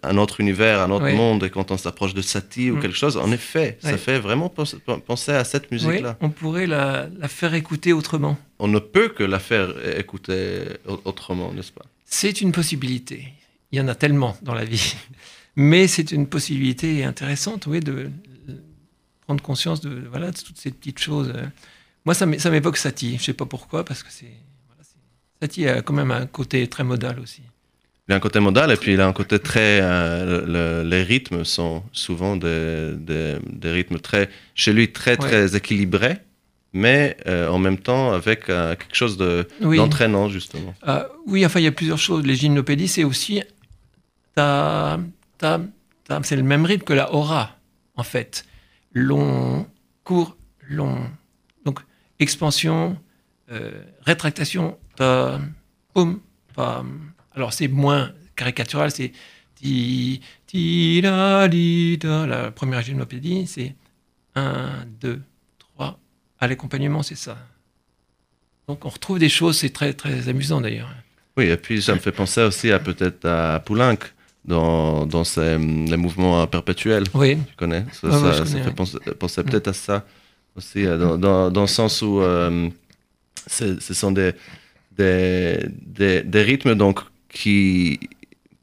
B: un autre univers, un autre monde et quand on s'approche de Satie ou
C: Mm.
B: quelque chose. En effet, ça fait vraiment penser, penser à cette
C: Oui,
B: musique-là.
C: on pourrait la, la faire écouter autrement.
B: On ne peut que la faire écouter au- autrement, n'est-ce pas?
C: C'est une possibilité. Il y en a tellement dans la vie. Mais c'est une possibilité intéressante, oui, de prendre conscience de, voilà, de toutes ces petites choses. Moi, ça m'é- ça m'évoque Satie. Je sais pas pourquoi, parce que c'est. Voilà, c'est- Satie a quand même un côté très modal aussi.
B: Il a un côté modal et puis il a un côté très. euh, le- les rythmes sont souvent des, des, des rythmes très. Chez lui, très, très équilibrés, mais euh, en même temps avec euh, quelque chose de-
C: Oui.
B: d'entraînant, justement.
C: Oui, enfin, il y a plusieurs choses. Les gymnopédies, c'est aussi. t'as- t'as- t'as- C'est le même rythme que la aura, en fait. Long, court, long. Donc, expansion, rétractation, pam. Alors, c'est moins caricatural, c'est. Ti, ti, la, li, da. La première gymnopédie, c'est 1, 2, 3. À l'accompagnement, c'est ça. Donc, on retrouve des choses, c'est très, très amusant d'ailleurs.
B: Oui, et puis ça me fait penser aussi à peut-être à Poulenc dans, dans ses, les mouvements perpétuels.
C: Oui,
B: Tu connais? Ça,
C: connais,
B: fait
C: ouais.
B: penser, penser peut-être à ça aussi, euh, dans, dans, dans le sens où euh, ce sont des, des, des, des rythmes donc, qui,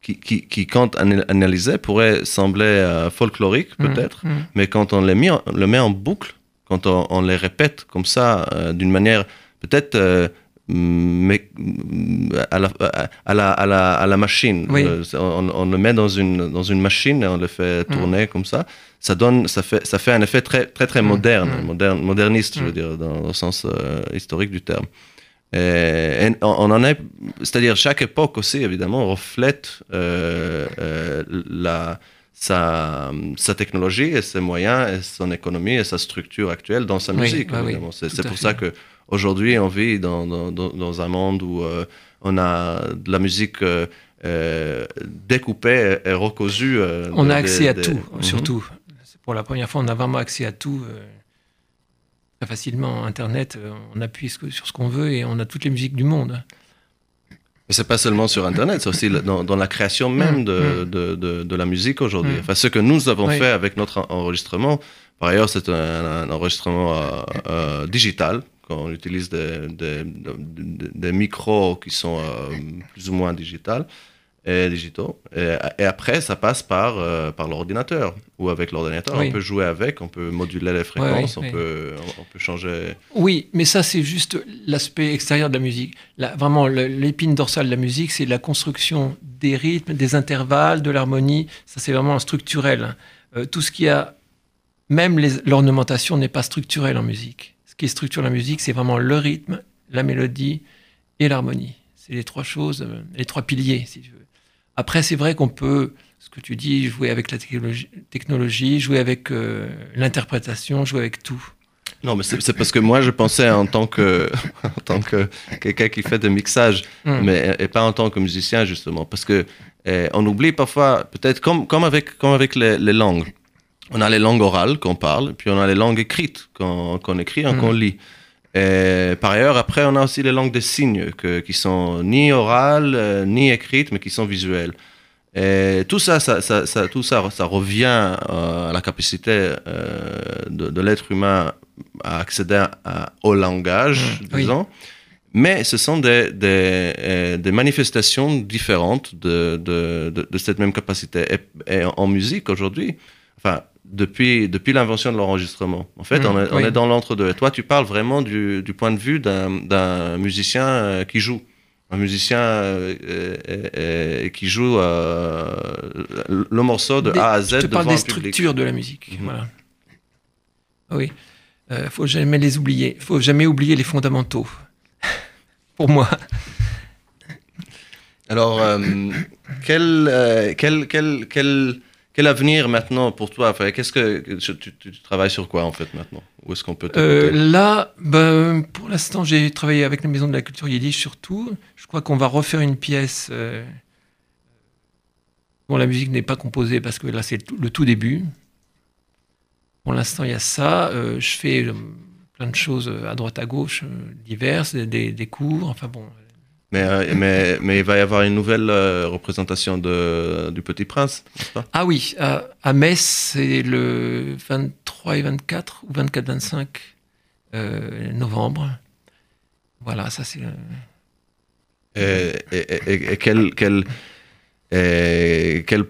B: qui, qui, qui, quand ana- analysés, pourraient sembler euh, folkloriques,
C: Mhm,
B: peut-être,
C: mhm.
B: mais quand on les met, en- le met en boucle, quand on, on les répète comme ça, euh, d'une manière peut-être euh, mais, à, la, à, la, à, la, à la machine.
C: Oui.
B: Euh, on, on le met dans une, dans une machine et on le fait tourner comme ça. Ça, donne, ça, fait, ça fait un effet très, très, très
C: Mm,
B: moderne,
C: mm.
B: moderne moderniste, je veux
C: Mm.
B: dire, dans le sens euh, historique du terme. Et, et on, en est, c'est-à-dire chaque époque aussi, évidemment, reflète euh, euh, la, sa, sa technologie et ses moyens et son économie et sa structure actuelle dans sa
C: Oui,
B: musique.
C: bah oui,
B: c'est pour ça que aujourd'hui on vit dans, dans, dans, un monde où euh, on a de la musique euh, euh, découpée et recousue. euh,
C: On a accès à tout,
B: Mhm.
C: surtout. C'est Pour la première fois, on a vraiment accès à tout. Très facilement. Internet, euh, on appuie sur ce qu'on veut et on a toutes les musiques du monde.
B: Mais c'est pas seulement sur Internet, c'est aussi dans, dans, la création même mm, de, mm. de, de, de, la musique aujourd'hui. Mm. Enfin, ce que nous avons fait avec notre enregistrement, par ailleurs, c'est un, enregistrement euh, euh, digital. Quand on utilise des, des, des micros qui sont euh, plus ou moins digitales digitaux. Et, après, ça passe par, euh, par l'ordinateur. Ou avec l'ordinateur, on peut jouer avec, on peut moduler les fréquences, on, Peut, on, peut changer.
C: Oui, mais ça, c'est juste l'aspect extérieur de la musique. vraiment, l'épine dorsale de la musique, c'est la construction des rythmes, des intervalles, de l'harmonie. Ça, c'est vraiment structurel. Euh, tout ce qui a. Même l'ornementation n'est pas structurelle en musique. Ce qui est structurel en musique, c'est vraiment le rythme, la mélodie et l'harmonie. C'est les trois choses, euh, les trois piliers, si tu veux. Après, c'est vrai qu'on peut, ce que tu dis, jouer avec la technologie, jouer avec euh, l'interprétation, jouer avec tout.
B: Non, mais c'est parce que moi, je pensais en tant que, en tant que quelqu'un qui fait des mixages, hmm. mais et pas en tant que musicien justement, parce que eh, on oublie parfois, peut-être comme comme avec comme avec les, langues, on a les langues orales qu'on parle, puis on a les langues écrites qu'on écrit et qu'on hmm. lit. Et par ailleurs, après, on a aussi les langues des signes que, qui sont ni orales, euh, ni écrites, mais qui sont visuelles. Et tout ça, ça, ça, tout ça, ça revient euh, à la capacité euh, de, l'être humain à accéder au langage, mmh, disons. Mais ce sont des, des, des manifestations différentes de, de, de, cette même capacité. Et, et en musique, aujourd'hui, enfin, depuis, depuis l'invention de l'enregistrement. En fait, on, est, on est, dans l'entre-deux. Et toi, tu parles vraiment du, du point de vue d'un musicien euh, qui joue. Un musicien euh, euh, qui joue le morceau de A à Z.
C: Je te parle des structures de la musique. Mhm. Voilà. Oui. Il faut jamais les oublier. Il faut jamais oublier les fondamentaux. Pour moi.
B: Alors, quel, quel, quel, quel quel avenir maintenant pour toi? Enfin, Qu'est-ce que tu, travailles sur quoi en fait maintenant? Où est-ce qu'on peut
C: euh, Là, ben, pour l'instant, j'ai travaillé avec la Maison de la Culture Yiddish surtout. Je crois qu'on va refaire une pièce euh, dont la musique n'est pas composée parce que là, c'est le tout début. Pour l'instant, il y a ça. Euh, je fais plein de choses à droite à gauche, diverses, des, des cours. Enfin bon,
B: mais, euh, mais, mais, il va y avoir une nouvelle euh, représentation de, du Petit Prince, n'est-ce pas?
C: Ah oui, à, Metz, c'est le 23 et 24, ou 24-25 euh, novembre. Voilà, ça c'est...
B: Et, et, et, quel, quel, quel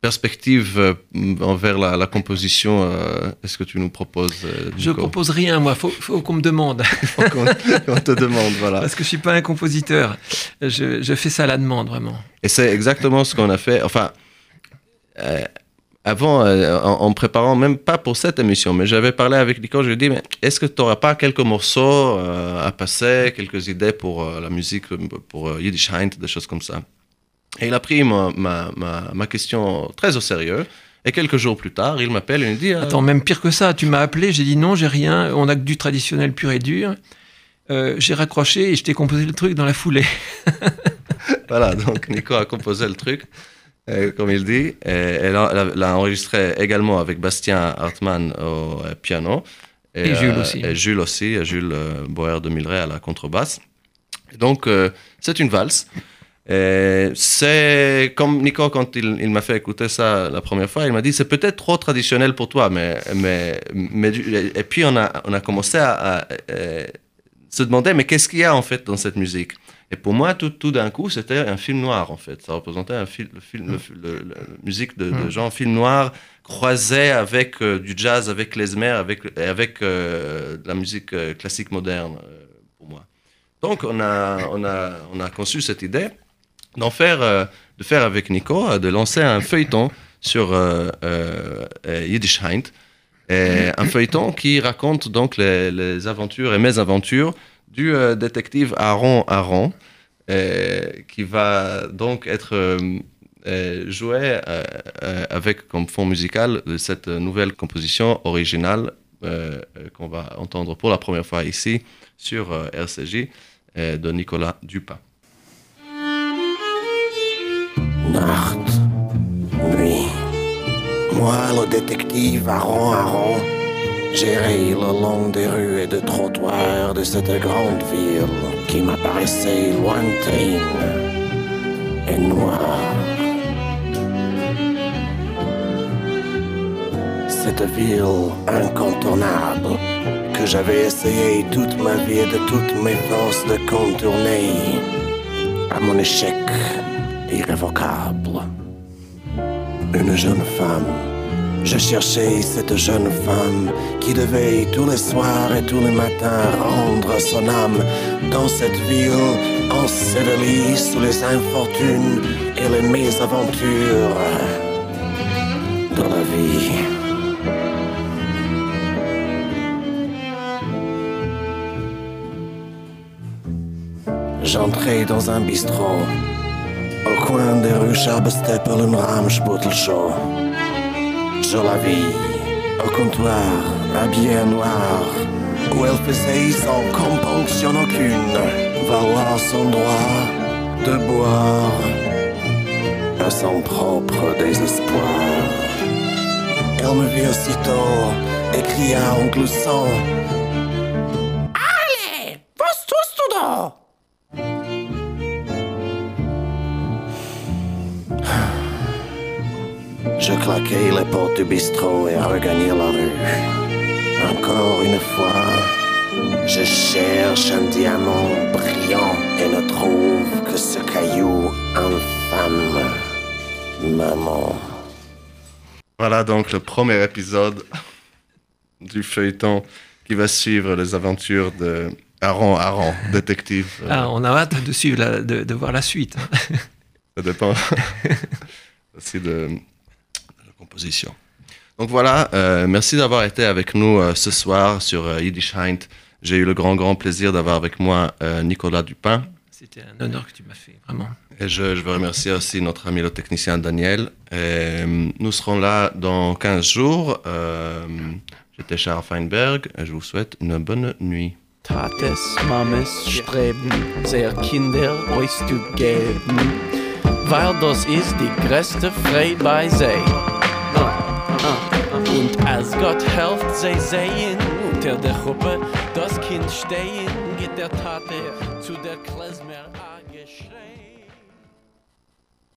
B: perspective euh, envers la, composition, euh, est-ce que tu nous proposes euh,
C: Je propose rien, moi. Faut, faut qu'on me demande.
B: faut qu'on te demande, voilà.
C: Parce que je suis pas un compositeur. Je, je fais ça à la demande, vraiment.
B: Et c'est exactement ce qu'on a fait. Enfin, avant, en, préparant, même pas pour cette émission, mais j'avais parlé avec Nico, je lui ai dit, mais est-ce que tu n'auras pas quelques morceaux à passer, quelques idées pour la musique, pour Yiddish Heint, des choses comme ça? Et il a pris ma, ma, ma, question très au sérieux. Et quelques jours plus tard, il m'appelle et il me dit...
C: Euh, Attends, même pire que ça, tu m'as appelé, j'ai dit non, j'ai rien, on a que du traditionnel pur et dur. Euh, j'ai raccroché et je t'ai composé le truc dans la foulée.
B: voilà, donc Nico a composé le truc, euh, comme il dit. Et elle l'a enregistré également avec Bastien Hartmann au piano.
C: Et, Jules aussi.
B: Et Jules aussi, Jules Boer de Milray à la contrebasse. donc, c'est une valse. C'est comme Nico, quand il, il m'a fait écouter ça la première fois, il m'a dit c'est peut-être trop traditionnel pour toi, mais, mais, mais et puis on a, on a commencé à, se demander mais qu'est-ce qu'il y a en fait dans cette musique? Et pour moi, tout, tout d'un coup, c'était un film noir en fait. Ça représentait un film, le film, la musique de, de genre film noir croisé avec euh, du jazz, avec klezmer, avec, avec euh, de la musique euh, classique moderne pour moi. Donc on a, on a, on a conçu cette idée d'en faire, euh, de faire avec Nico, euh, de lancer un feuilleton sur euh, Yiddish Heint, un feuilleton qui raconte donc les, aventures et mes aventures du détective Aaron Aaron, qui va donc être joué avec comme fond musical cette nouvelle composition originale qu'on va entendre pour la première fois ici sur RCJ de Nicolas Dupin.
D: Nacht. Nuit. Moi, le détective Aaron Aaron, J'irai le long des rues et des trottoirs de cette grande ville qui m'apparaissait lointaine et noire. Cette ville incontournable que j'avais essayé toute ma vie et de toutes mes forces de contourner à mon échec irrévocable. Une jeune femme. Je cherchais cette jeune femme qui devait tous les soirs et tous les matins rendre son âme dans cette ville ensevelie sous les infortunes et les mésaventures de la vie. J'entrais dans un bistrot au coin des rues Schabesteppel und Ramsbuttelschau. Je la vis au comptoir, habillée en noir, où elle faisait sans compunction aucune valoir son droit de boire à son propre désespoir. Elle me vit aussitôt et cria en gloussant Je claquai les portes du bistrot et regagnai la rue. Encore une fois, je cherche un diamant brillant et ne trouve que ce caillou infâme. Maman.
B: Voilà donc le premier épisode du feuilleton qui va suivre les aventures de Aaron Aaron, détective.
C: Ah, on a hâte de, suivre la- de, de voir la suite. hein.
B: Ça dépend aussi de, Donc voilà, euh, merci d'avoir été avec nous euh, ce soir sur euh, Yiddish Heint. J'ai eu le grand, grand plaisir d'avoir avec moi euh, Nicolas Dupin.
C: C'était un honneur que tu m'as fait, vraiment.
B: Et je, je veux remercier aussi notre ami le technicien Daniel. Et, nous serons là dans 15 jours. Euh, J'étais Charles Feinberg et je vous souhaite une bonne nuit.
A: Tates, Mames streben, sehr Kinder euch zu geben, weil das ist die größte Freude bei. Und als Gott helft, sie sehen unter der Gruppe das Kind stehen, geht der Tate zu